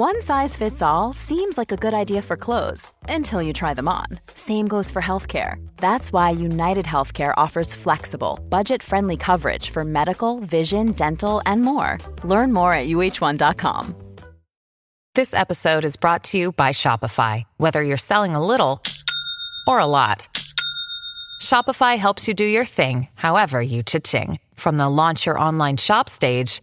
One size fits all seems like a good idea for clothes until you try them on. Same goes for healthcare. That's why United Healthcare offers flexible, budget friendly coverage for medical, vision, dental, and more. Learn more at uh1.com. This episode is brought to you by Shopify. Whether you're selling a little or a lot, Shopify helps you do your thing, however you cha-ching. From the launch your online shop stage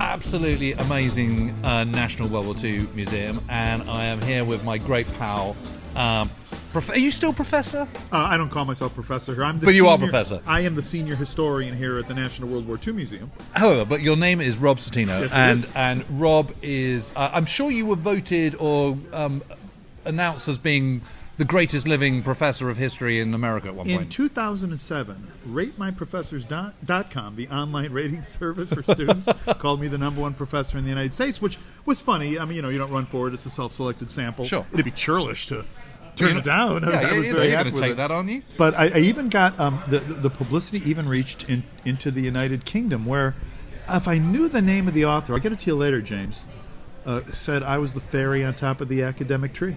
absolutely amazing uh, National World War II Museum, and I am here with my great pal. Um, prof- are you still professor? Uh, I don't call myself professor here. I'm the But you are senior- professor. I am the senior historian here at the National World War II Museum. However, but your name is Rob Citino, Yes, and is. and Rob is. Uh, I'm sure you were voted or um, announced as being the greatest living professor of history in America at one point. In point. 2007, RateMyProfessors.com, the online rating service for students, called me the number one professor in the United States, which was funny. I mean, you know, you don't run for it; it's a self-selected sample. Sure. it'd be churlish to turn it down. yeah, I you- was you very you're happy gonna with take it. that on you. But I, I even got um, the the publicity even reached in, into the United Kingdom, where if I knew the name of the author, I'll get it to you later, James. Uh, said I was the fairy on top of the academic tree.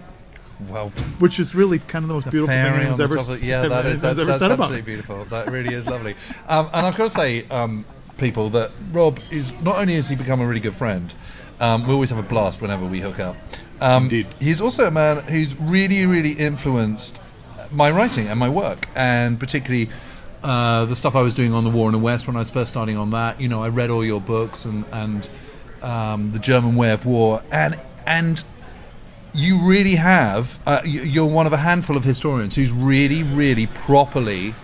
Well, which is really kind of the most The beautiful thing anyone's ever, of- yeah, that is, that's, ever that's said absolutely beautiful. That really is lovely. Um, and I've got to say, um, people, that Rob is not only has he become a really good friend, um, we always have a blast whenever we hook up. Um, Indeed, he's also a man who's really, really influenced my writing and my work, and particularly. Uh, the stuff I was doing on the war in the West when I was first starting on that, you know, I read all your books and and um, the German Way of War, and and you really have uh, you're one of a handful of historians who's really really properly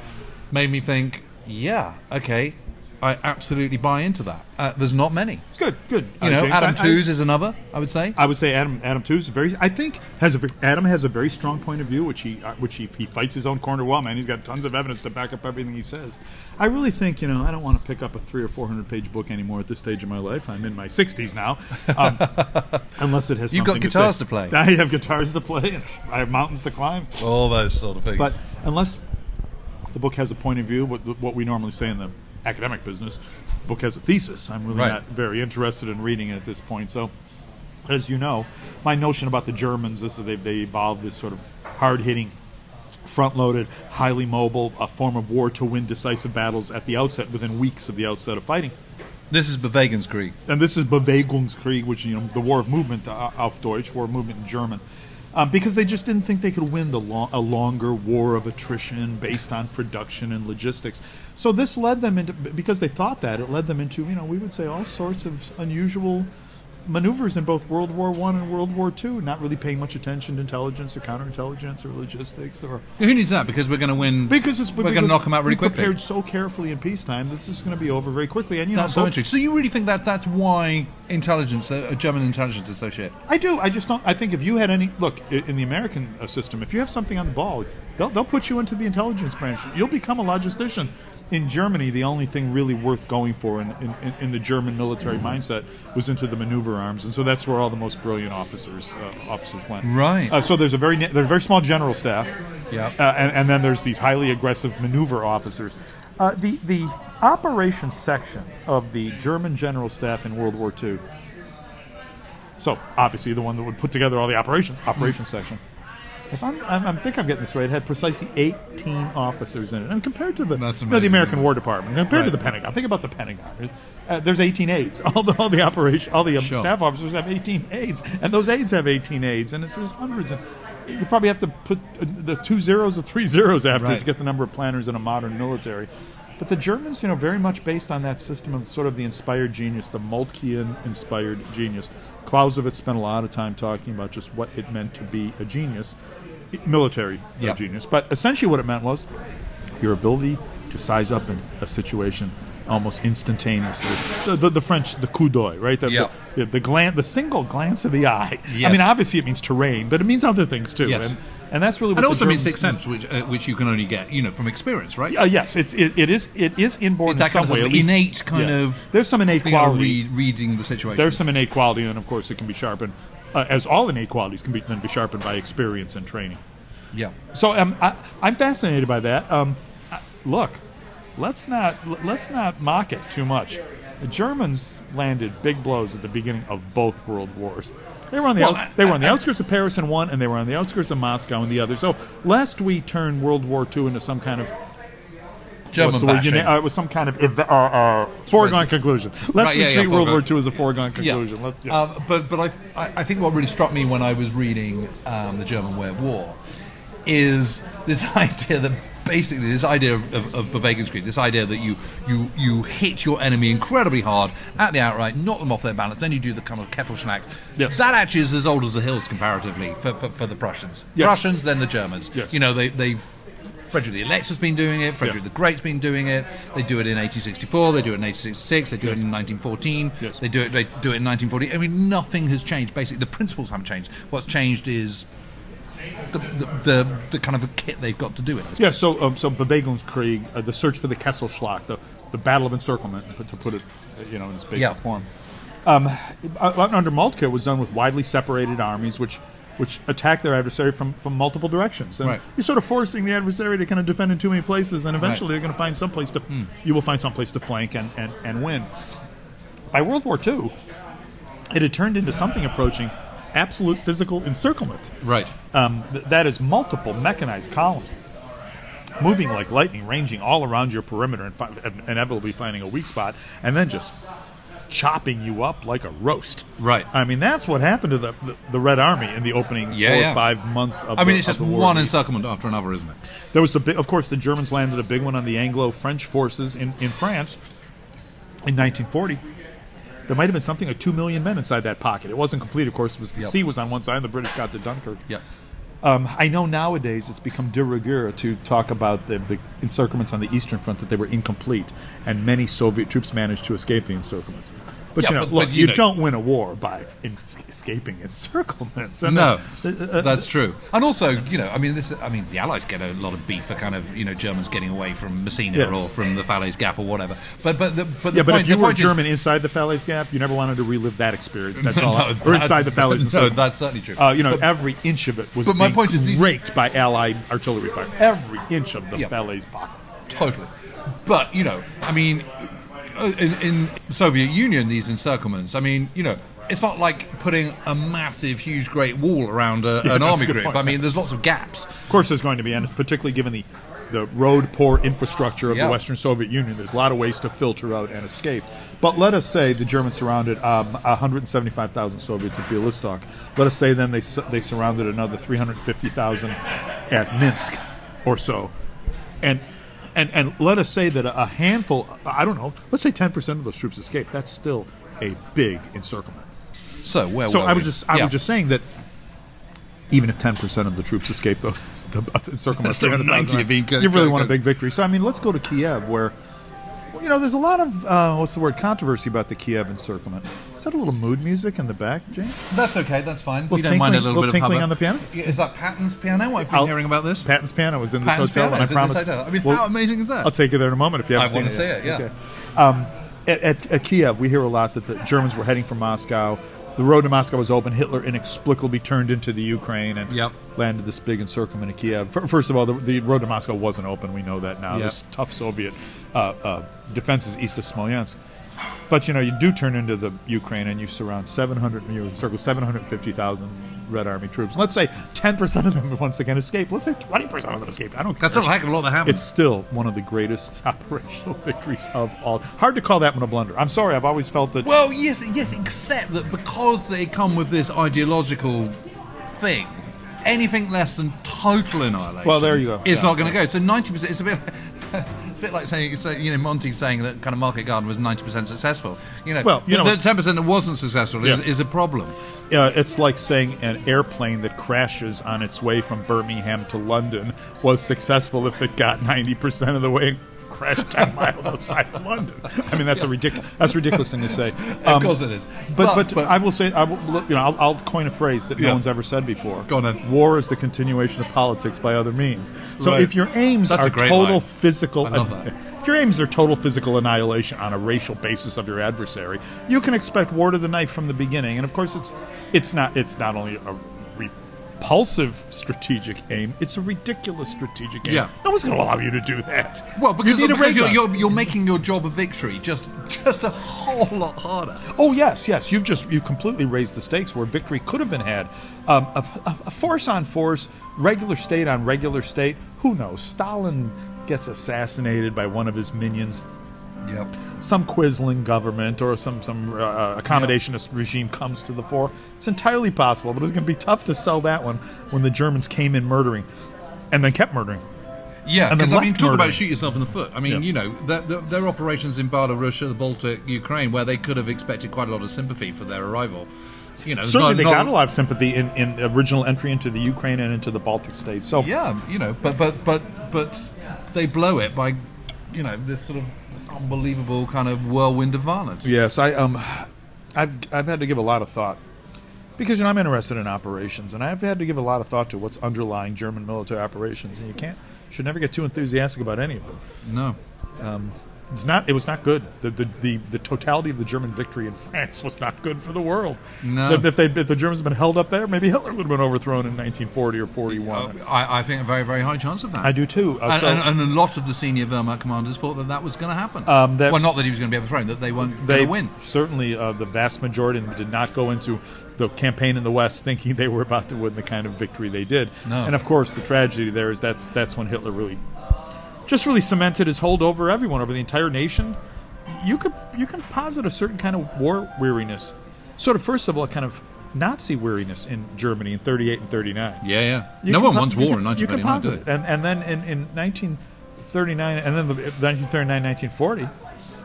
made me think yeah okay i absolutely buy into that. Uh, there's not many good, good. you Uh, know James, adam I- I- is another i would say I would say Adam Adam Tooze is very. I think has a Adam has a very strong point of view, which he uh, which he, he fights his own corner well. Man, he's got tons of evidence to back up everything he says. I really think you know I don't want to pick up a three or four hundred page book anymore at this stage of my life. I'm in my sixties now, um, unless it has. You've got guitars say. to play. I have guitars to play, and I have mountains to climb. all those sort of things But unless the book has a point of view, what, what we normally say in the academic business. Book has a thesis. I'm really Right. not very interested in reading it at this point. So, as you know, my notion about the Germans is that they, they evolved this sort of hard hitting, front loaded, highly mobile, a form of war to win decisive battles at the outset, within weeks of the outset of fighting. This is Bewegungskrieg. And this is Bewegungskrieg, which you know, the war of movement, uh, auf Deutsch, war of movement in German, um, because they just didn't think they could win the long, a longer war of attrition based on production and logistics. So this led them into because they thought that it led them into you know we would say all sorts of unusual maneuvers in both World War One and World War Two, not really paying much attention to intelligence or counterintelligence or logistics or Who needs that? Because we're going to win. because it's, we're going to knock them out really quickly. Prepared so carefully in peacetime, this is going to be over very quickly. And you That's know, so both- interesting. So you really think that that's why intelligence, uh, German intelligence, shit? I do. I just don't. I think if you had any look in the American uh, system, if you have something on the ball, they'll, they'll put you into the intelligence branch. You'll become a logistician. In Germany, the only thing really worth going for in, in, in- the German military mindset was into the maneuver arms, and so that's where all the most brilliant officers uh, officers went. Right. Uh, so there's a very there's a very small general staff. Yep. Uh, and, and then there's these highly aggressive maneuver officers. Uh, the the operations section of the German general staff in World War II. So obviously the one that would put together all the operations, operations section. If I'm, I'm, I think I'm getting this right, it had precisely 18 officers in it, and compared to the That's you know, the amazing. American War Department, compared to Right. the Pentagon, think about the Pentagon. There's, uh, there's 18 aides. All the all the operation, all the um, Sure. staff officers have 18 aides, and those aides have 18 aides, and it's there's hundreds. And you probably have to put uh, the two zeros or three zeros after Right. to get the number of planners in a modern military. But the Germans, you know, very much based on that system of sort of the inspired genius, the Moltkean inspired genius. Clausewitz spent a lot of time talking about just what it meant to be a genius, military Yeah. genius. But essentially, what it meant was your ability to size up in a situation almost instantaneously. The, the, the French, the coup d'oeil, right? The, Yeah. the, the, glan- the single glance of the eye. Yes. I mean, obviously, it means terrain, but it means other things too. Yes. And, and that's really what And also means Germans- sixth sense, which uh, which you can only get, you know, from experience, right? uh, yes, it's it, it is it is inborn It's in some kind way. of at least- innate kind yeah. of. There's some innate being able to quality. read, reading the situation. There's some innate quality, and of course, it can be sharpened. Uh, as all innate qualities can be then be sharpened by experience and training. yeah. So um, I, I'm fascinated by that. Um, look, let's not let's not mock it too much. The Germans landed big blows at the beginning of both world wars. They were on the Well, outs- they were on the outskirts of Paris in one, and they were on the outskirts of Moscow in the other. So lest we turn World War II into some kind of German what's the word? bashing. Uni- uh, with some kind of ev- uh, uh, foregone conclusion. Let's Right, yeah, we yeah, treat World War. II as a foregone conclusion. Yeah. Let's. Um, but but I, I I think what really struck me when I was reading um, the German Way of War is this idea that basically this idea of, of, of Bewegungskrieg, this idea that you you you hit your enemy incredibly hard at the outright, knock them off their balance, then you do the kind of Kesselschlacht. Yes. That actually is as old as the hills comparatively for, for, for the Prussians. Yes. Prussians, then the Germans. Yes. You know they they. Frederick the Elector's been doing it. Frederick Yeah. the Great's been doing it. They do it in 1864. They do it in 1866. They do it in 1914. Yes. They do it. They do it in 1940. I mean, nothing has changed. Basically, the principles haven't changed. What's changed is the the, the, the kind of a kit they've got to do it. Yeah, so um, so Bewegungskrieg, uh, the search for the Kesselschlacht, the, the battle of encirclement, to put it, uh, you know, in its basic Yeah. form. Um, uh, under Moltke, was done with widely separated armies, which which attacked their adversary from, from multiple directions. And Right. you're sort of forcing the adversary to kind of defend in too many places, and eventually Right. they're going to find some place to Hmm. you will find some place to flank and, and, and win. By World War II, it had turned into something approaching absolute physical encirclement. Right. Um, th- that is multiple mechanized columns moving like lightning, ranging all around your perimeter and fi- inevitably finding a weak spot, and then just chopping you up like a roast. Right. I mean, that's what happened to the the, the Red Army in the opening Yeah, four yeah. or five months of. I mean, the, it's just one encirclement after another, isn't it? There was the big, of course, the Germans landed a big one on the Anglo-French forces in in France in 1940. There might have been something like two million men inside that pocket. It wasn't complete, of course. It was, the Yep. sea was on one side, and the British got to Dunkirk. Yep. Um, I know nowadays it's become de rigueur to talk about the, the encirclements on the Eastern Front that they were incomplete, and many Soviet troops managed to escape the encirclements. But Yeah, you know, but- look, but, you, you know- don't win a war by in- escaping encirclements. And, No, uh, uh, that's true. And also, you know, I mean, this. I mean, the Allies get a lot of beef for kind of you know Germans getting away from Messina Yes. or from the Falaise Gap or whatever. But but the, but yeah, the but point, if you were point is- German inside the Falaise Gap, you never wanted to relive that experience. That's all. No, or inside the Falaise. no, that's certainly true. Uh, you know, But- every inch of it was but my point is raked by Allied artillery fire. Every inch of the Yeah. Falaise pocket. Totally. But you know, I mean, uh, in, in Soviet Union, these encirclements. I mean, you know. It's not like putting a massive, huge, great wall around a, Yeah, an army group. point. I mean, there's lots of gaps. Of course, there's going to be, and particularly given the the road poor infrastructure of Yeah. the Western Soviet Union, there's a lot of ways to filter out and escape. But let us say the Germans surrounded um, 175,000 Soviets at Bialystok. Let us say then they they surrounded another 350,000 at Minsk, or so, and. And, and let us say that a handful, I don't know, let's say 10% of those troops escaped. That's still a big encirclement. So where So were I was we? just I Yeah. was just saying that even if ten percent of the troops escape those the encirclement, still 300,000, 90 if you you really want a big victory. So I mean, let's go to Kiev, where well, you know there's a lot of uh, what's the word controversy about the Kiev encirclement. Is that a little mood music in the back, James? That's okay. That's fine. Little we don't mind a little, little bit of tinkling on the piano? Is that Patton's piano? I've been I'll- hearing about this. Patton's piano was in this Patton's hotel, and I promise. I mean, Well, how amazing is that? I'll take you there in a moment if you I haven't wanna seen see it, yeah. Okay. Um, at, at, at Kiev, we hear a lot that the Germans were heading for Moscow. The road to Moscow was open. Hitler inexplicably turned into the Ukraine and Yep. landed this big encirclement of Kiev. First of all, the, the road to Moscow wasn't open. We know that now. Yep. There's tough Soviet uh, uh, defenses east of Smolensk. But you know, you do turn into the Ukraine and you surround 700, you encircle 750,000 Red Army troops. Let's say 10% of them once again escape. Let's say 20% of them escape. I don't That's care. not a heck of a lot that happened. It's still one of the greatest operational victories of all. Hard to call that one a blunder. I'm sorry. I've always felt that. Well, yes, yes, except that because they come with this ideological thing, anything less than total annihilation. Well, there you go. It's Yeah. not going to go. So ninety percent. It's a bit. It's a bit like saying, you know, Monty saying that kind of Market Garden was ninety percent successful. You know, Well, you know- the ten percent that wasn't successful is, Yeah. is a problem. Uh, it's like saying an airplane that crashes on its way from Birmingham to London was successful if it got 90% of the way crashed 10 miles outside of London. I mean, that's a ridiculous. That's a ridiculous thing to say. Um, Of course it is. But, But- but, but- I will say, I will, you know, I'll, I'll coin a phrase that Yeah. no one's ever said before. Go on then. War is the continuation of politics by other means. So Right. if your aims That's are total line. physical, I love that. if your aims are total physical annihilation on a racial basis of your adversary, you can expect war to the knife from the beginning. And of course, it's it's not it's not only a repulsive strategic aim; it's a ridiculous strategic aim. Yeah. no one's going to allow you to do that. Well, because, you a because you're, you're, you're making your job of victory just just a whole lot harder. Oh yes, yes. You've just you completely raised the stakes where victory could have been had. Um, a, a, a force on force, regular state on regular state. Who knows? Stalin gets assassinated by one of his minions. Yep. Some quisling government or some some uh, accommodationist regime comes to the fore. It's entirely possible, but it's going to be tough to sell that one when the Germans came in murdering, and then kept murdering. Yeah, because I mean, talk about shoot yourself in the foot. I mean, Yeah. you know, their, their, their operations in Belarus, the Baltic, Ukraine, where they could have expected quite a lot of sympathy for their arrival. You know, Certainly, not- they not- got a lot of sympathy in, in original entry into the Ukraine and into the Baltic states. So Yeah, you know, but but but but they blow it by, you know, this sort of unbelievable kind of whirlwind of violence. Yes, I um, I've I've had to give a lot of thought because you know I'm interested in operations, and I've had to give a lot of thought to what's underlying German military operations, and you can't should never get too enthusiastic about any of them. No. Um, it's not. It was not good. The, the the the totality of the German victory in France was not good for the world. No. If- they if the Germans had been held up there, maybe Hitler would have been overthrown in 1940 or 41. I, I think a very very high chance of that. I do too. Uh, and, so- and, and a lot of the senior Wehrmacht commanders thought that that was going to happen. Um, well, not that he was going to be overthrown; that they weren't going they to win. certainly uh, the vast majority of them did not go into the campaign in the West thinking they were about to win the kind of victory they did. No. And of course, the tragedy there is that's that's when Hitler really just really cemented his hold over everyone, over the entire nation. You could you can posit a certain kind of war weariness, sort of first of all, a kind of Nazi weariness in Germany in 38 and 39. Yeah, yeah. You no one po- wants you war can- in You can 1939, posit it. And, and then in, in 1939, and then the 1939, 1940,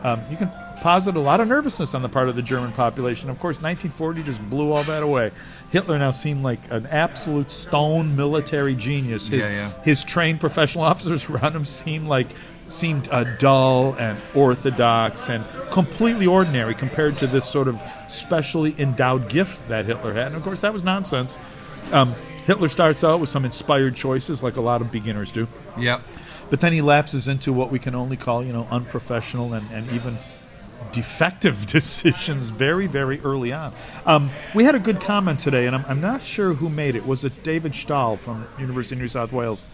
um, you can posit a lot of nervousness on the part of the German population. Of course, 1940 just blew all that away. Hitler now seemed like an absolute stone military genius. His, Yeah, yeah. his trained professional officers around him seemed like seemed uh, dull and orthodox and completely ordinary compared to this sort of specially endowed gift that Hitler had. And of course, that was nonsense. Um, Hitler starts out with some inspired choices, like a lot of beginners do. Yep. But then he lapses into what we can only call, you know, unprofessional and, and even defective decisions very, very early on. Um, we had a good comment today, and I'm, I'm not sure who made it. Was it David Stahel from University of New South Wales?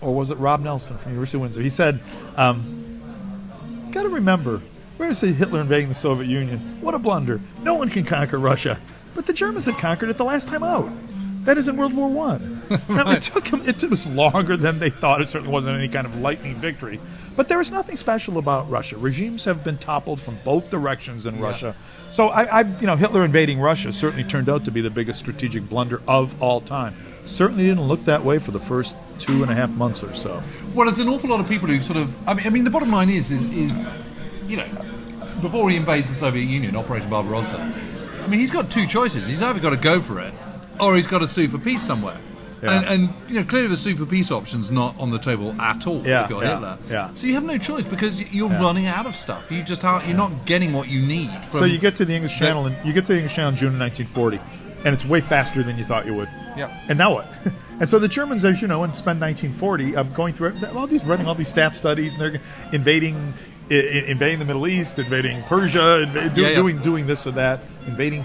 Or was it Rob Nelson from University of Windsor? He said, um, got to remember, where's the Hitler invading the Soviet Union? What a blunder! No one can conquer Russia, but the Germans had conquered it the last time out. That is in World War One. Now, it took them. It took us longer than they thought. It certainly wasn't any kind of lightning victory, but there is nothing special about Russia. Regimes have been toppled from both directions in Russia. So I, I, you know, Hitler invading Russia certainly turned out to be the biggest strategic blunder of all time. Certainly didn't look that way for the first two and a half months or so. Well, there's an awful lot of people who sort of. I mean, I mean, the bottom line is, is, is, you know, before he invades the Soviet Union, Operation Barbarossa. I mean, he's got two choices. He's either got to go for it, or he's got to sue for peace somewhere. Yeah. And, and you know, clearly the super peace option's not on the table at all. Yeah, if you're yeah, Hitler. yeah. So you have no choice because you're Yeah. running out of stuff. You just aren't. You're not getting what you need. From, so you get to the English Channel, and you get to the English Channel in June of 1940, and it's way faster than you thought you would. Yep. And now what? and so the Germans, as you know, and spend 1940 um, going through all these, running all these staff studies, and they're invading, invading the Middle East, invading Persia, inv- do, Yeah, yeah. doing doing this or that, invading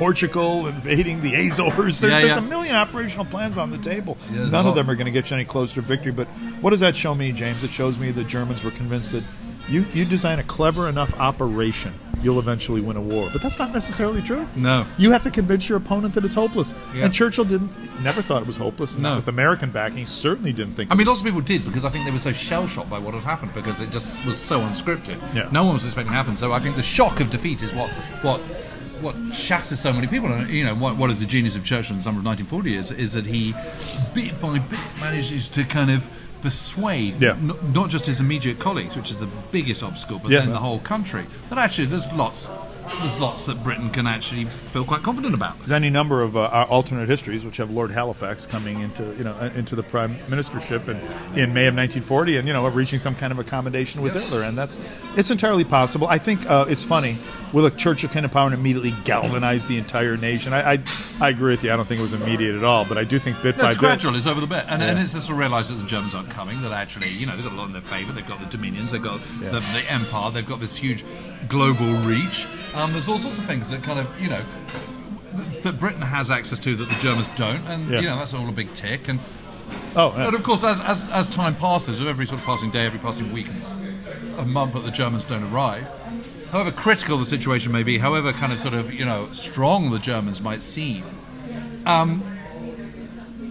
Portugal, invading the Azores. There's, Yeah, there's a million operational plans on the table. Yeah, None of them are going to get you any closer to victory. But what does that show me, James? It shows me the Germans were convinced that you, you design a clever enough operation, you'll eventually win a war. But that's not necessarily true. No. You have to convince your opponent that it's hopeless. Yeah. And Churchill didn't, never thought it was hopeless. No. With American backing, certainly didn't think. I it mean, was- lots of people did because I think they were so shell shocked by what had happened because it just was so unscripted. Yeah. No one was expecting it to happen. So I think the shock of defeat is what what what shatters so many people. And you know, what, what is the genius of Churchill in the summer of 1940 is is that he bit by bit manages to kind of persuade Yeah. n- not just his immediate colleagues, which is the biggest obstacle, but Yeah. then the whole country. That actually there's lots there's lots that Britain can actually feel quite confident about. There's any number of uh, our alternate histories, which have Lord Halifax coming into you know uh, into the prime ministership in, in May of 1940, and you know reaching some kind of accommodation with Hitler, and that's it's entirely possible. I think uh, it's funny. Will a Churchill kind of power and immediately galvanize the entire nation? I, I I agree with you. I don't think it was immediate at all, but I do think bit No, by it's bit. gradual. It's over the bit, and, and it's just to realise that the Germans aren't coming. That actually, you know, they've got a lot in their favour. They've got the dominions. They've got Yeah. the, the empire. They've got this huge global reach. Um, there's all sorts of things that kind of, you know, that Britain has access to that the Germans don't, and Yeah. you know that's all a big tick. And Oh, yeah. but of course, as, as as time passes, with every sort of passing day, every passing week, a month that the Germans don't arrive. However critical the situation may be, however kind of sort of you know strong the Germans might seem, um,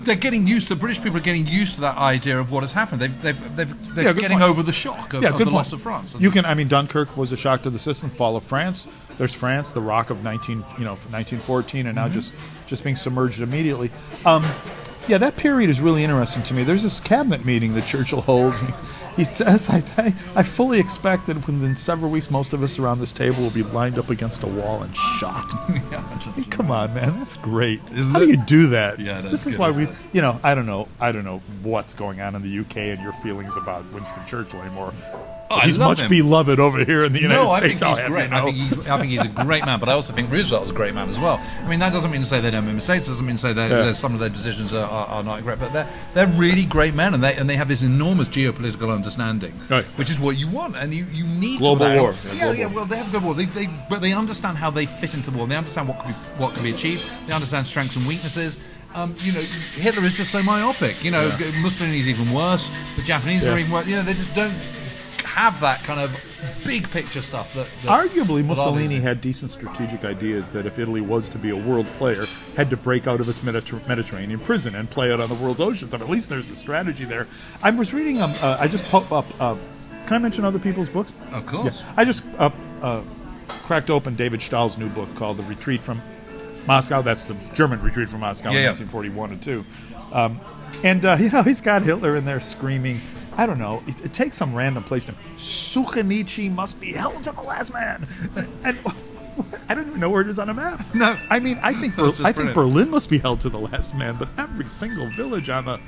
they're getting used to. British people are getting used to that idea of what has happened. They've, they've, they've, they're Yeah, getting point. over the shock of, of the point. loss of France. You can, I mean, Dunkirk was a shock to the system. Fall of France. There's France, the Rock of 19, you know, 1914, and now Mm-hmm. just just being submerged immediately. Um, yeah, that period is really interesting to me. There's this cabinet meeting that Churchill holds. He says, I, I, fully expect that within several weeks, most of us around this table will be lined up against a wall and shot. Mean, come on, man, that's great. Isn't How it? do you do that? Yeah, this is good, why we, it? you know, I don't know, I don't know what's going on in the UK and your feelings about Winston Churchill anymore. Oh, he's much him. beloved over here in the United no, I States. think I'll he's have you great. I think he's, I think he's a great man, but I also think Roosevelt was a great man as well. I mean, that doesn't mean to say they don't make mistakes. Doesn't mean to say that Yeah. some of their decisions are, are, are not great, but they're they're really great men, and they and they have this enormous geopolitical understanding, Right. which is what you want, and you, you need Global that. war. Yeah, Yeah, global yeah. Well, they have a global war. They, they but they understand how they fit into the war. They understand what can be what can be achieved. They understand strengths and weaknesses. Um, you know, Hitler is just so myopic. You know, Mussolini's even worse. The Japanese Yeah. are even worse. You know, they just don't have that kind of big picture stuff that, that Arguably, Mussolini had decent strategic ideas that if Italy was to be a world player, had to break out of its Mediter- Mediterranean prison and play out on the world's oceans. I mean, at least there's a strategy there. I was reading. Um, uh, I just pop up. Uh, can I mention other people's books? Of course. Yeah. I just uh, uh, cracked open David Stahel's new book called "The Retreat from Moscow." That's the German retreat from Moscow Yeah, in yeah. 1941 and two. Um, and uh, you know, he's got Hitler in there screaming. I don't know. It, it takes some random place to Sukhanichi must be held to the last man. And I don't even know where it is on a map. No. I mean, I think Ber- I think brilliant. Berlin must be held to the last man, but every single village on the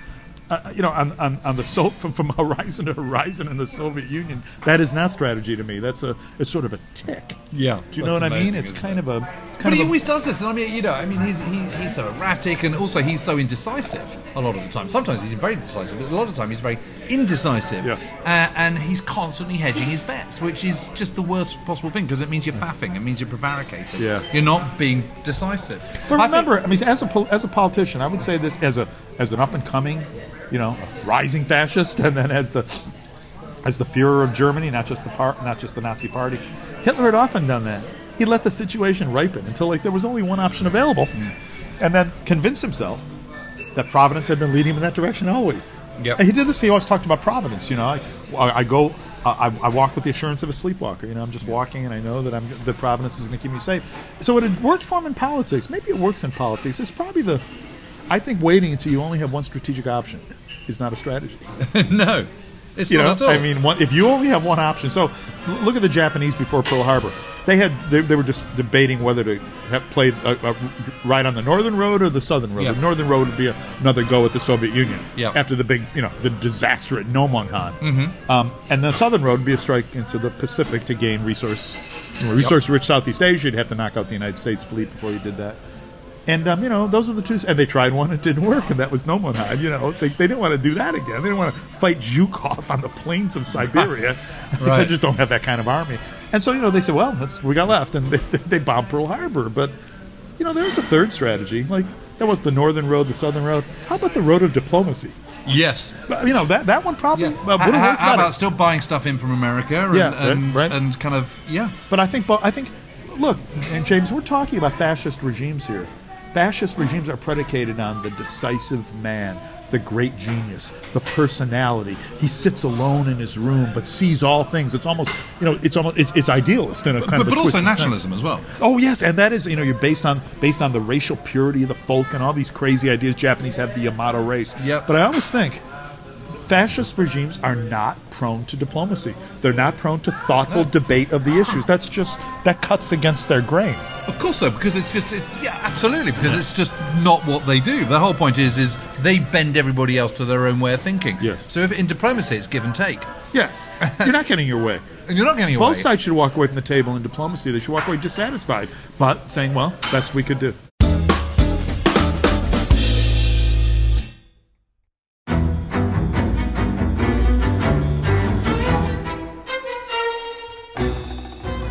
uh, you know, on, on, on the so from, from horizon to horizon in the Soviet Union, that is not strategy to me. That's a it's sort of a tick. Yeah, Do you know what I mean? It's kind it? of a But he always does this, and I mean, you know, I mean, he's he, he's so erratic, and also he's so indecisive a lot of the time. Sometimes he's very decisive, but a lot of the time he's very indecisive, Yeah. uh, and he's constantly hedging his bets, which is just the worst possible thing because it means you're faffing, it means you're prevaricating, Yeah. you're not being decisive. But I think- remember, I, mean, as a pol- as a politician, I would say this as a as an up and coming, you know, rising fascist, and then as the as the Führer of Germany, not just the part, not just the Nazi Party. Hitler had often done that. He let the situation ripen until like there was only one option available, and then convinced himself that Providence had been leading him in that direction always. Yep. And he did this. He always talked about Providence. You know, I, I go, I, I walk with the assurance of a sleepwalker. You know, I'm just walking, and I know that I'm that Providence is going to keep me safe. So it had worked for him in politics. Maybe it works in politics. It's probably the, I think waiting until you only have one strategic option is not a strategy. no, it's you not know, at all. I mean, one, if you only have one option. So look at the Japanese before Pearl Harbor. They had they, they were just debating whether to have played a, a ride on the northern road or the southern road. Yep. The northern road would be another go at the Soviet Union Yep. after the big, you know, the disaster at Nomonhan. Mhm. Um, and the southern road would be a strike into the Pacific to gain resource, resource-rich Southeast Asia. You'd have to knock out the United States fleet before you did that. And um, you know, those were the two. And they tried one; it didn't work, and that was Nomonhan. You know, they, they didn't want to do that again. They didn't want to fight Zhukov on the plains of Siberia. they Right. just don't have that kind of army. And so, you know, they said, "Well, that's we got left," and they, they bombed Pearl Harbor. But you know, there's a third strategy. Like that was the northern road, the southern road. How about the road of diplomacy? Yes. But, you know that that one probably uh, How, how- worked how better. about still buying stuff in from America? And, Yeah, and, right. and kind of yeah. But I think, but I think, look, and James, we're talking about fascist regimes here. Fascist regimes are predicated on the decisive man, the great genius, the personality. He sits alone in his room, but sees all things. It's almost, you know, it's almost, it's, it's idealist in a kind but, of a but also nationalism sense. as well. Oh yes, and that is you know you're based on based on the racial purity of the folk and all these crazy ideas. Japanese have the Yamato race. Yep. But I always think fascist regimes are not prone to diplomacy. They're not prone to thoughtful debate of the issues. That's just that cuts against their grain. Of course, so because it's just it, yeah, absolutely because it's just not what they do. The whole point is is they bend everybody else to their own way of thinking. Yes. So if in diplomacy it's give and take, Yes, you're not getting your way. and you're not getting your Both away. sides should walk away from the table in diplomacy. They should walk away dissatisfied, but saying, "Well, best we could do."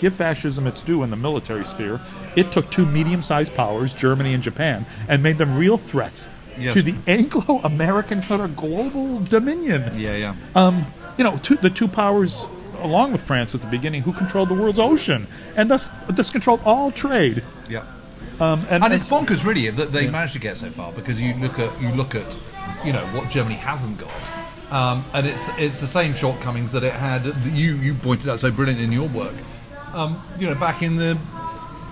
Give fascism its due in the military sphere. It took two medium sized powers, Germany and Japan, and made them real threats Yes. to the Anglo American sort of global dominion. Yeah, yeah. Um, you know, two, the two powers, along with France at the beginning, who controlled the world's ocean and thus, thus controlled all trade. Yeah. Um, and, And, it's bonkers, really, that they managed to get so far because you look at you look at you know what Germany hasn't got, um, and it's it's the same shortcomings that it had. That you you pointed out so brilliant in your work. Um, you know, back in the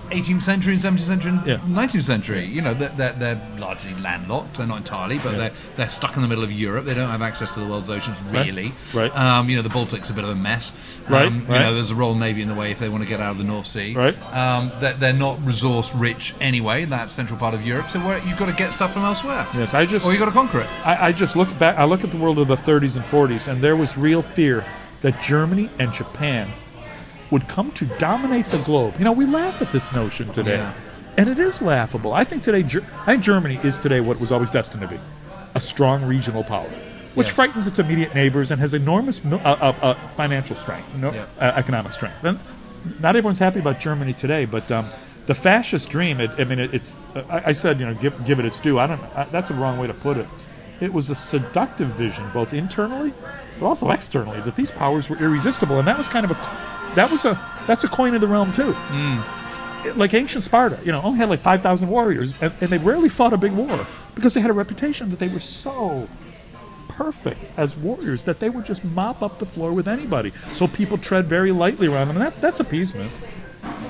18th century and 17th century and Yeah. 19th century. You know, they're, they're, they're largely landlocked. They're not entirely, but Yeah. they're they're stuck in the middle of Europe. They don't have access to the world's oceans really. Right. Um, you know, the Baltic's a bit of a mess. Right, Um, You right. know, there's a Royal Navy in the way if they want to get out of the North Sea. Right. Um, they're, they're not resource rich anyway. That central part of Europe. So where, you've got to get stuff from elsewhere. Yes, I just Or you've got to conquer it. I, I just look back. I look at the world of the 30s and 40s, and there was real fear that Germany and Japan would come to dominate the globe. You know, we laugh at this notion today, Yeah. and it is laughable. I think today, Ger- I think Germany is today what it was always destined to be: a strong regional power, which Yeah. frightens its immediate neighbors and has enormous mil- uh, uh, uh, financial strength, no, Yeah. uh, economic strength. And not everyone's happy about Germany today, but. Um, the fascist dream. It, I mean, it, it's. Uh, I, I said, you know, give, give it its due. I don't. I, that's a wrong way to put it. It was a seductive vision, both internally, but also externally, that these powers were irresistible, and that was kind of a. That was a. That's a coin of the realm too. It- Like ancient Sparta, you know, only had like five thousand warriors, and, and they rarely fought a big war because they had a reputation that they were so perfect as warriors that they would just mop up the floor with anybody. So people tread very lightly around them, and that's that's appeasement.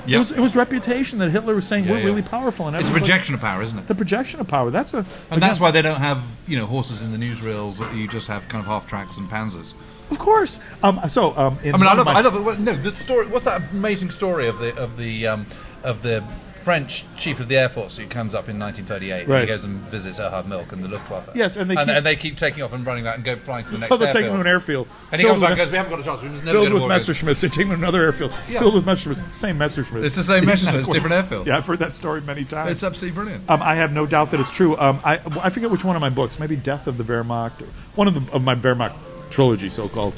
It, was, it was reputation that Hitler was saying Yeah, we're yeah. really powerful, and It's a projection of power, isn't it? The projection of power. That's a And that's why they don't have, you know, horses in the newsreels. You just have kind of half tracks and panzers. Of course. Um, so, um, in I mean, I love, my- I love it. No, the story. What's that amazing story of the of the um, of the French chief of the air force who comes up in 1938 and he goes and visits Erhard Milch and the Luftwaffe. Yes, and they and, keep- and they keep taking off and running back and go flying to the next. So they're airfield. him to an airfield. and he comes back and goes, "We haven't got a chance. We must never filled with a war again." Messerschmitts. They take him to another airfield. It's Yeah. filled with Messerschmitts. Same Messerschmitts. It's the same Messerschmitts, different airfield. Yeah, I've heard that story many times. It's absolutely brilliant. Um, I have no doubt that it's true. Um, I I forget which one of my books, maybe Death of the Wehrmacht, or one of the of my Wehrmacht trilogy, so called.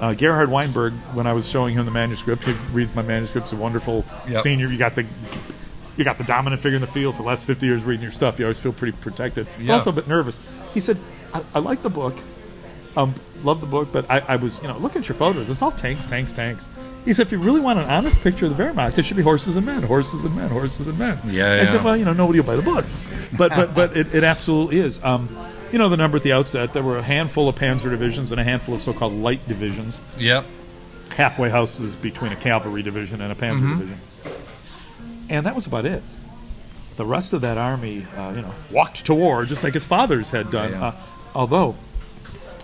Uh, Gerhard Weinberg, when I was showing him the manuscript, he reads my manuscript's a wonderful Yep. senior. You got the you got the dominant figure in the field for the last fifty years reading your stuff. You always feel pretty protected, but Yeah. also a bit nervous. He said, "I, I like the book, um, love the book, but I, I was you know look at your photos. It's all tanks, tanks, tanks." He said, "If you really want an honest picture of the Wehrmacht, it should be horses and men, horses and men, horses and men." Yeah, I yeah. said, "Well, you know, nobody will buy the book, but but but it, it absolutely is." Um, you know, the number at the outset, there were a handful of Panzer divisions and a handful of so-called light divisions, Yep. halfway houses between a cavalry division and a Panzer Mhm. division, and that was about it. The rest of that army, uh, you know, walked to war just like its fathers had done. Yeah, yeah. Uh, although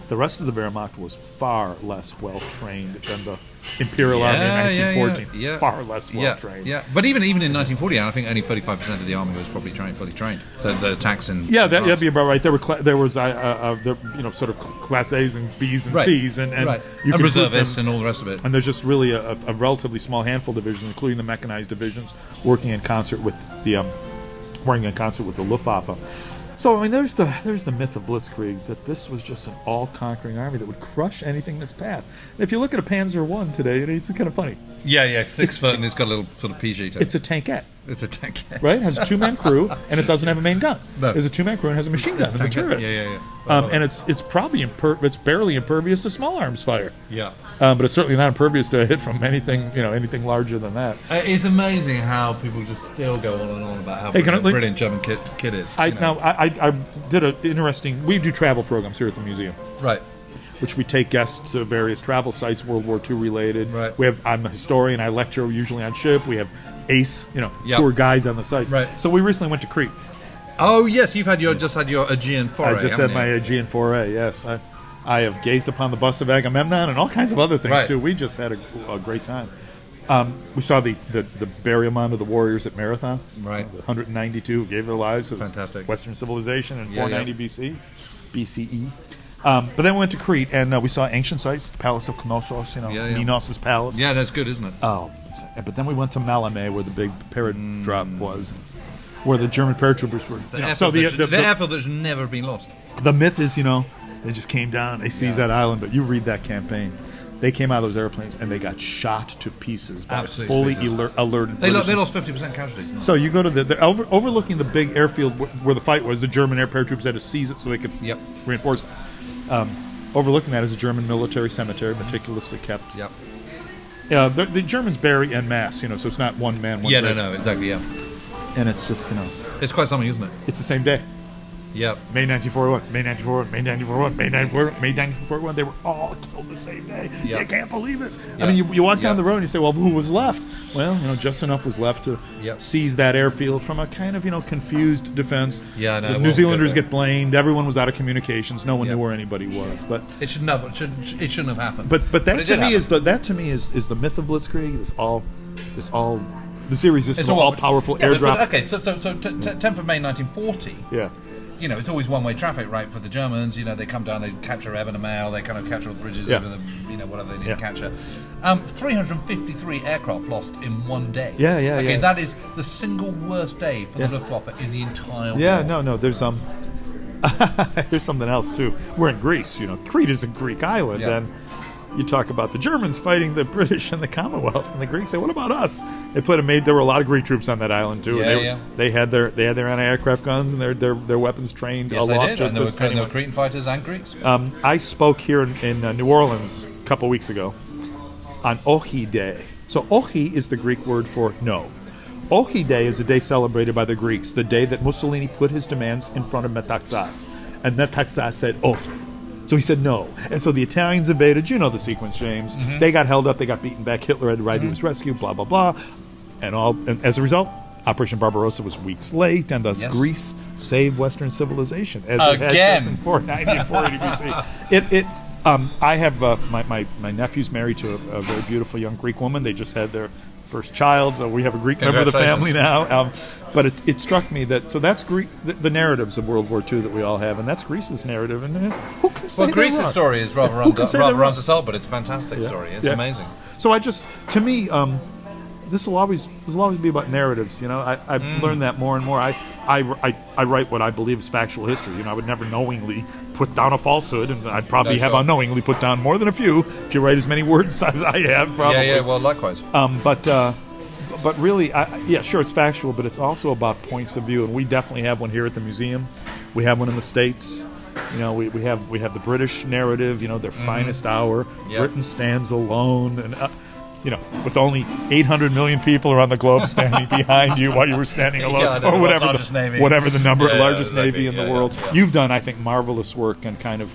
the rest of the Wehrmacht was far less well trained than the Imperial Army in Yeah, yeah, 1914. yeah, yeah. Far less well yeah, trained. Yeah, but even even in 1940, I think only 35 percent of the army was probably trained, fully trained. The, the attacks in Yeah, that, that'd be about right. There were cla- there was uh, uh, uh, there, you know sort of class A's and B's and Right. C's and, and Right. you And reservists them- and all the rest of it. And there's just really a, a relatively small handful of divisions, including the mechanized divisions, working in concert with the um, working in concert with the Luftwaffe. So I mean, there's the there's the myth of Blitzkrieg that this was just an all-conquering army that would crush anything in its path. And if you look at a Panzer One today, it's kind of funny. Yeah, yeah, six foot, and it's got a little sort of PG to it. It's a tankette. It's a tank. right? It has a two man crew and it doesn't have a main gun. No. There's a two man crew and has a machine gun It's and a turret. Yeah, yeah, yeah. Um, and it's it's probably imper- it's barely impervious to small arms fire. Yeah. Um, but it's certainly not impervious to a hit from anything you know anything larger than that. Uh, It's amazing how people just still go on and on about how Hey, can I- brilliant, brilliant German kid, kid is. I you know. now I, I, I did an interesting. We do travel programs here at the museum, right? Which we take guests to various travel sites, World War II related. Right. We have. I'm a historian. I lecture usually on ship. We have ace, you know, Yep. tour guides on the sites. Right. So we recently went to Crete. Oh yes, you've had your just had your Aegean foray. I just haven't had my you? Aegean foray. Yes, I, I have gazed upon the bust of Agamemnon and all kinds of other things Right. too. We just had a, a great time. Um, we saw the, the, the burial mound of the warriors at Marathon. Right. The 192 who gave their lives to Fantastic. Western civilization in Yeah, 490 BC, BCE. Um, but then we went to Crete and uh, we saw ancient sites, the Palace of Knossos, you know, Yeah, yeah. Minos' palace. Yeah, that's good, isn't it? Oh, but then we went to Maleme where the big parrot Mm. drop was, where the German paratroopers were. The you know, so the, the, the the- airfield that's never been lost. the myth is, you know, they just came down, they seized that island, but you read that campaign. They came out of those airplanes and they got shot to pieces by Absolutely. fully alert, alerted. They, lo- they lost fifty percent casualties. So you go to the, the over, overlooking the big airfield wh- where the fight was. The German air paratroopers had to seize it so they could Yep. reinforce it. Um, overlooking that is a German military cemetery, meticulously kept. Yep. Yeah, the, the Germans bury en masse, you know, so it's not one man, one yeah, no, grave. no, exactly. Yeah, And it's just, you know, it's quite something, isn't it? it's the same day. Yep. May 1941, May 1941, May 1941, May 1941, May 1941. They were all killed the same day. Yep. You can't believe it. I mean, you, you walk down Yep. the road and you say, well, who was left? Well, you know, just enough was left to Yep. seize that airfield from a kind of, you know, confused defense. Yeah, know, The New Zealanders get blamed. Everyone was out of communications. No one Yep. knew where anybody was. But It should never. It shouldn't, it shouldn't have happened. but but that it to me happen. is the that to me is is the myth of Blitzkrieg. This all this all the series is It's an all- all powerful yeah, but- airdrop. but okay, so so so t- t- 10th of May 1940. Yeah. You know, it's always one-way traffic, right? For the Germans, you know, they come down, they capture Eben-Emael, they kind of capture all the bridges Yeah. over the, you know, whatever they need Yeah. to capture. Um, 353 aircraft lost in one day. Yeah, yeah, okay, yeah. that is the single worst day for Yeah. the Luftwaffe in the entire Yeah, no, no. There's um, there's something else too. We're in Greece. You know, Crete is a Greek island, and you talk about the Germans fighting the British and the Commonwealth, and the Greeks say, "What about us?" They put a made. There were a lot of Greek troops on that island too. and Yeah, they, yeah. they had their they had their anti-aircraft guns and their their, their weapons trained Yes, they aloft did. just And there, were, and there were Cretan fighters and Greeks. Um, I spoke here in, in uh, New Orleans a couple weeks ago on Ohi Day. So Ohi is the Greek word for no. Ohi Day is a day celebrated by the Greeks, the day that Mussolini put his demands in front of Metaxas, and Metaxas said Ohi. So he said no, and so the Italians invaded. You know the sequence, James. Mhm. They got held up. They got beaten back. Hitler had to ride to Mhm. his rescue. Blah blah blah, and all. And as a result, Operation Barbarossa was weeks late, and thus Yes. Greece saved Western civilization as it had Again. in 490 480 BC. It it. Um, I have uh, my, my my nephew's married to a, a very beautiful young Greek woman. They just had their first child, so we have a Greek member of the family now. Um, but it, it struck me that so that's Greek the, the narratives of World War II that we all have, and that's Greece's narrative. And uh, who can say Well, Greece's wrong? story is rather, Who under, can say they're rather wrong? but it's a fantastic Yeah. story. It's Yeah. amazing. So I just, to me, um, this will always this will always be about narratives. You know, I, I've Mm. learned that more and more. I, I, I, I write what I believe is factual history. You know, I would never knowingly put down a falsehood, and I'd probably have unknowingly put down more than a few. If you write as many words as I have, probably. Yeah, yeah, well, likewise. Um, but uh, but really, I, yeah, sure, it's factual, but it's also about points of view, and we definitely have one here at the museum. We have one in the states. You know, we, we have we have the British narrative. You know, their Mhm. finest hour. Yeah. Britain stands alone, and uh, you know, with only 800 million people around the globe standing behind you while you were standing alone, know, or whatever the whatever the number, Yeah, yeah, largest navy in Yeah, the yeah, world. yeah. You've done, I think, marvelous work and kind of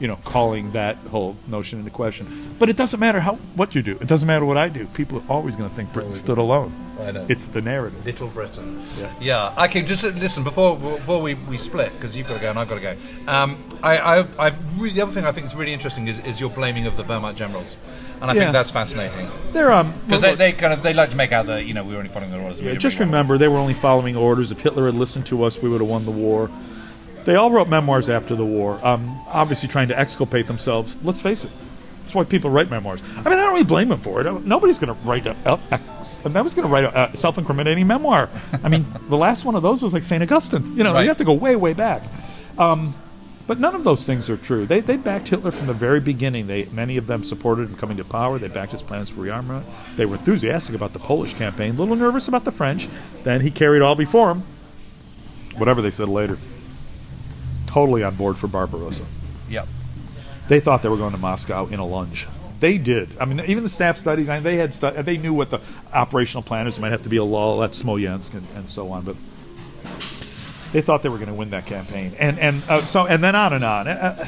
you know, calling that whole notion into question. But it doesn't matter how what you do. It doesn't matter what I do. People are always going to think Britain stood alone. I know. It's the narrative. Little Britain. Yeah. Yeah. Okay. Just uh, listen before before we, we split because you've got to go and I've got to go. Um, I, I, I really, the other thing I think is really interesting is, is your blaming of the Wehrmacht generals, and I Yeah. think that's fascinating. They're, um, because well, they, they kind of they like to make out that you know we were only following their orders. Yeah, just remember, they were only following orders. If Hitler had listened to us, we would have won the war. They all wrote memoirs after the war, um, obviously trying to exculpate themselves. Let's face it. That's why people write memoirs. I mean, I don't really blame them for it. Nobody's going to write a, a, ex- nobody's going to write a, a self-incriminating memoir. I mean, the last one of those was like Saint Augustine. You know, Right. you have to go way, way back. Um, but none of those things are true. They, they backed Hitler from the very beginning. They many of them supported him coming to power. They backed his plans for rearmament. They were enthusiastic about the Polish campaign, a little nervous about the French. Then he carried all before him. Whatever they said later. Totally on board for Barbarossa. Yep. They thought they were going to Moscow in a lunge. They did. I mean, even the staff studies. I mean, they had stu- They knew what the operational plan is. It might have to be a lull at Smolensk and, and so on. But they thought they were going to win that campaign, and and uh, so and then on and on. Uh,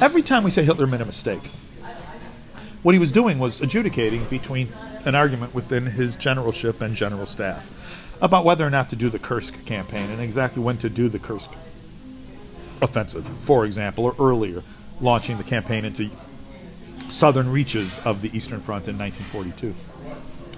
every time we say Hitler made a mistake, what he was doing was adjudicating between an argument within his generalship and general staff about whether or not to do the Kursk campaign and exactly when to do the Kursk offensive, for example, or earlier, launching the campaign into southern reaches of the Eastern Front in 1942.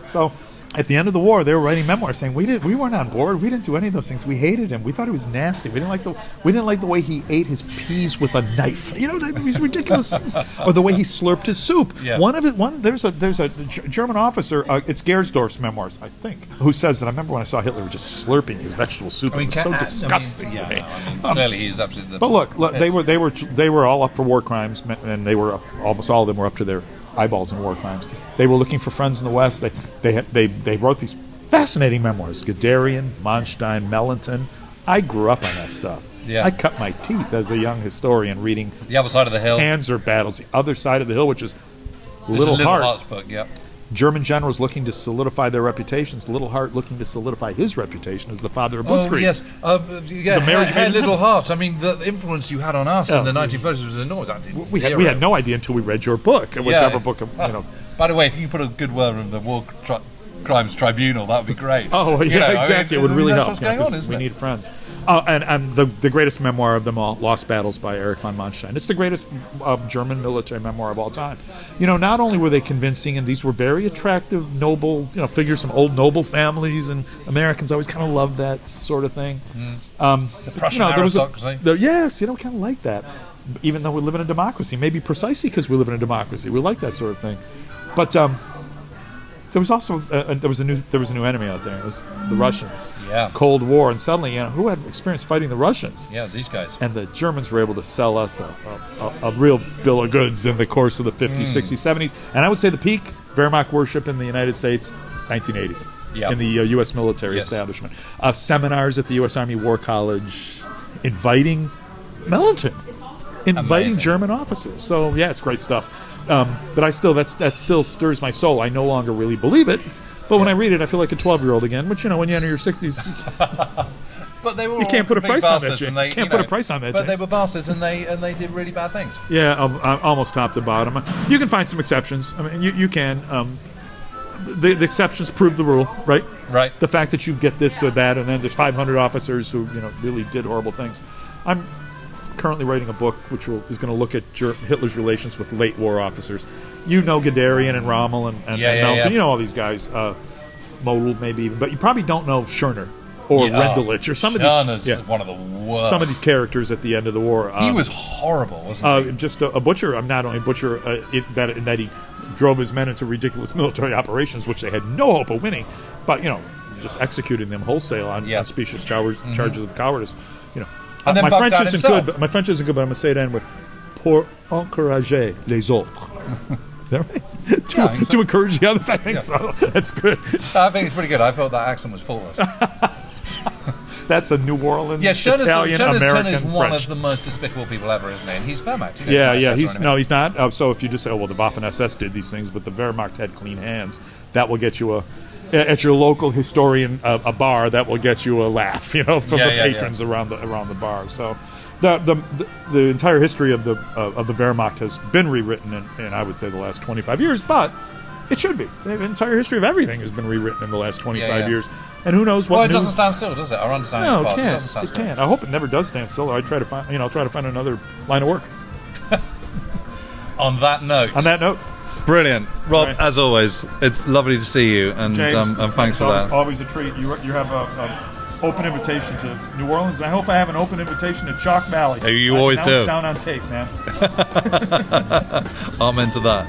So, at the end of the war, they were writing memoirs saying we didn't, we weren't on board. We didn't do any of those things. We hated him. We thought he was nasty. We didn't like the, we didn't like the way he ate his peas with a knife. You know, these ridiculous things, or the way he slurped his soup. Yeah. One of it, one there's a there's a German officer. Uh, it's Gersdorff's memoirs, I think, who says that. I remember when I saw Hitler just slurping his vegetable soup. I mean, it was so I mean, disgusting. yeah, to me. no, I mean, Um, clearly he's absolutely. The but look, look they were they were they were all up for war crimes, and they were almost all of them were up to their eyeballs in war crimes. They were looking for friends in the West. They they they they wrote these fascinating memoirs: Guderian, Manstein, Mellenthin. I grew up on that stuff. Yeah. I cut my teeth as a young historian reading The other side of the hill. Panzer battles, the other side of the hill, which is Liddell, Liddell Hart. Hart's book. Yep. German generals looking to solidify their reputations. Liddell Hart looking to solidify his reputation as the father of Oh, Blitzkrieg. Um, yes. Uh, uh yeah, It's a marriage Hair, made Liddell. Hart. I mean, the influence you had on us Yeah. in the 1930s was enormous. We had, we had no idea until we read your book, whichever Yeah. book, you know. Ah, by the way, if you put a good word in the War Tri- Crimes Tribunal, that would be great. Oh, You yeah, know, I mean, exactly. it would really that's help. What's yeah, going on, we it? need friends. Oh, and, and the, the greatest memoir of them all, Lost Battles by Erich von Manstein. It's the greatest uh, German military memoir of all time. You know, not only were they convincing, and these were very attractive, noble, you know, figures from old noble families, and Americans always kind of loved that sort of thing. Mm. Um, The Prussian you know, a- aristocracy. there- yes, you know, kind of like that. Even though we live in a democracy, maybe precisely because we live in a democracy, we like that sort of thing. But um, there was also a, a, there was a new there was a new enemy out there. It was the Russians. Yeah. Cold War, and suddenly, you know, who had experience fighting the Russians? Yeah, it's these guys. And the Germans were able to sell us a, a, a, real bill of goods in the course of the 50s, Mm. 60s, 70s. And I would say the peak Wehrmacht worship in the United States, 1980s, Yeah. in the uh, U.S. military Yes. establishment. Uh, seminars at the U.S. Army War College, inviting militant, inviting Amazing. German officers. So yeah, it's great stuff. Um, but I still that's that still stirs my soul. I no longer really believe it. But when I read it, I feel like a 12 year old again. Which you know, when you enter your 60s, But they were You can't put a price on that, bastards and they, Can't you put a price on that, But Jay. they were bastards and they and they did really bad things. Yeah, um, um, almost top to bottom. You can find some exceptions. I mean, you, you can. Um, the, the exceptions prove the rule, right? Right. The fact that you get this or that, and then there's 500 officers who you know really did horrible things. I'm currently writing a book which will, is going to look at Hitler's relations with late war officers. You know Guderian and Rommel and, and, Yeah, and yeah, Melton. yeah. You know all these guys. Uh, Model maybe even, but you probably don't know Schörner or Yeah, oh, Rendulic or some of these. one of the worst. Some of these characters at the end of the war. He um, was horrible, wasn't uh, he? just a, a butcher. I'm not only a butcher uh, it, that in that he drove his men into ridiculous military operations, which they had no hope of winning, but you know, just executing them wholesale on, on specious charges, charges of cowardice. You know, Mm-hmm. And then my French isn't himself. good. But my French isn't good, but I'm gonna say it anyway. Pour encourager les autres. Is that right? to, Yeah, so. to encourage the others, I think Yeah. so. That's good. I think it's pretty good. I thought that accent was faultless. That's a New Orleans yeah, Schörner's, Italian Schörner's, American Schörner's one French. of the most despicable people ever, isn't he? And he's Wehrmacht. You know, Yeah, yeah. He's no, he's not. Uh, so if you just say, "Oh, well, the Waffen SS did these things," but the Wehrmacht had clean hands, that will get you a at your local historian a, a bar that will get you a laugh, you know, from Yeah, the yeah, yeah. patrons around the around the bar. So. The, the, the, the entire history of the uh, of the Wehrmacht has been rewritten in, in I would say the last 25 years, but it should be. The entire history of everything has been rewritten in the last 25 Yeah, yeah. years, and who knows what Well, it new- doesn't stand still, does it? Our understanding no, it past, it doesn't stand It still. can't. I hope it never does stand still. I try to find, you know, I'll try to find another line of work. On that note. On that note, Brilliant. Rob, Right. as always, it's lovely to see you, and, James, um, and thanks for always, that. Always a treat. You you have a, a open invitation to New Orleans. and I hope I have an open invitation to Chalke Valley. You always do. Down on tape, man. Amen to that.